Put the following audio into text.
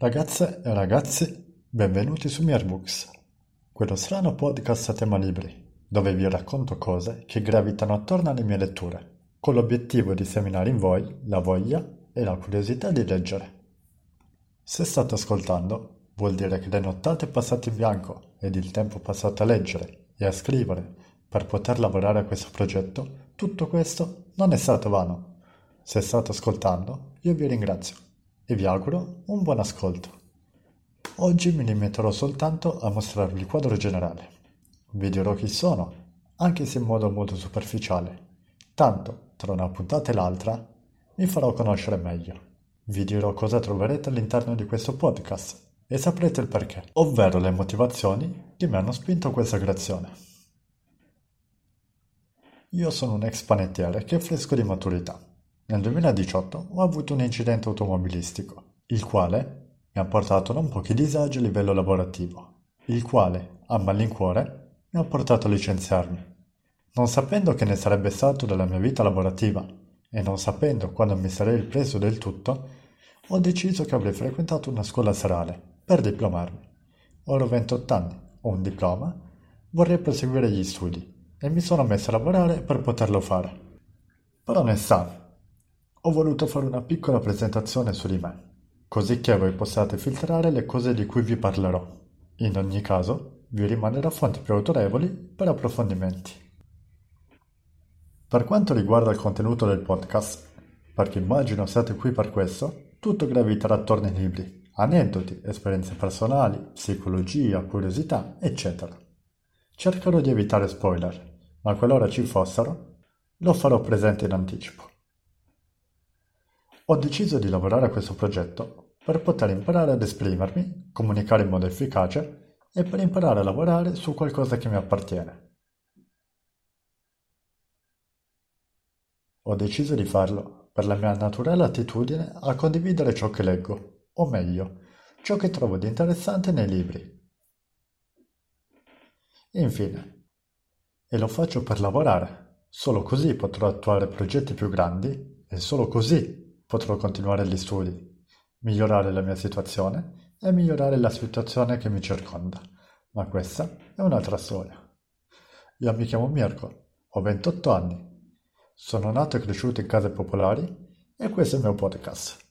Ragazze e ragazzi, benvenuti su Mierbooks, quello strano podcast a tema libri, dove vi racconto cose che gravitano attorno alle mie letture, con l'obiettivo di seminare in voi la voglia e la curiosità di leggere. Se state ascoltando, vuol dire che le nottate passate in bianco ed il tempo passato a leggere e a scrivere per poter lavorare a questo progetto, tutto questo non è stato vano. Se state ascoltando, io vi ringrazio e vi auguro un buon ascolto. Oggi mi limiterò soltanto a mostrarvi il quadro generale. Vi dirò chi sono, anche se in modo molto superficiale. Tanto, tra una puntata e l'altra, mi farò conoscere meglio. Vi dirò cosa troverete all'interno di questo podcast e saprete il perché, ovvero le motivazioni che mi hanno spinto a questa creazione. Io sono un ex panettiere che fresco di maturità nel 2018 ho avuto un incidente automobilistico, il quale mi ha portato non pochi disagi a livello lavorativo, il quale, a malincuore, mi ha portato a licenziarmi. Non sapendo che ne sarebbe stato della mia vita lavorativa e non sapendo quando mi sarei ripreso del tutto, ho deciso che avrei frequentato una scuola serale per diplomarmi. Ora ho 28 anni, ho un diploma, vorrei proseguire gli studi e mi sono messo a lavorare per poterlo fare. Per onestà, ho voluto fare una piccola presentazione su di me, così che voi possiate filtrare le cose di cui vi parlerò. In ogni caso, vi rimanerò fonti più autorevoli per approfondimenti. Per quanto riguarda il contenuto del podcast, perché immagino siate qui per questo, tutto graviterà attorno ai libri, aneddoti, esperienze personali, psicologia, curiosità, eccetera. Cercherò di evitare spoiler, ma qualora ci fossero, lo farò presente in anticipo. Ho deciso di lavorare a questo progetto per poter imparare ad esprimermi, comunicare in modo efficace e per imparare a lavorare su qualcosa che mi appartiene. Ho deciso di farlo per la mia naturale attitudine a condividere ciò che leggo, o meglio, ciò che trovo di interessante nei libri. Infine, e lo faccio per lavorare, solo così potrò attuare progetti più grandi e solo così potrò continuare gli studi, migliorare la mia situazione e migliorare la situazione che mi circonda. Ma questa è un'altra storia. Io mi chiamo Mirko, ho 28 anni, sono nato e cresciuto in case popolari e questo è il mio podcast.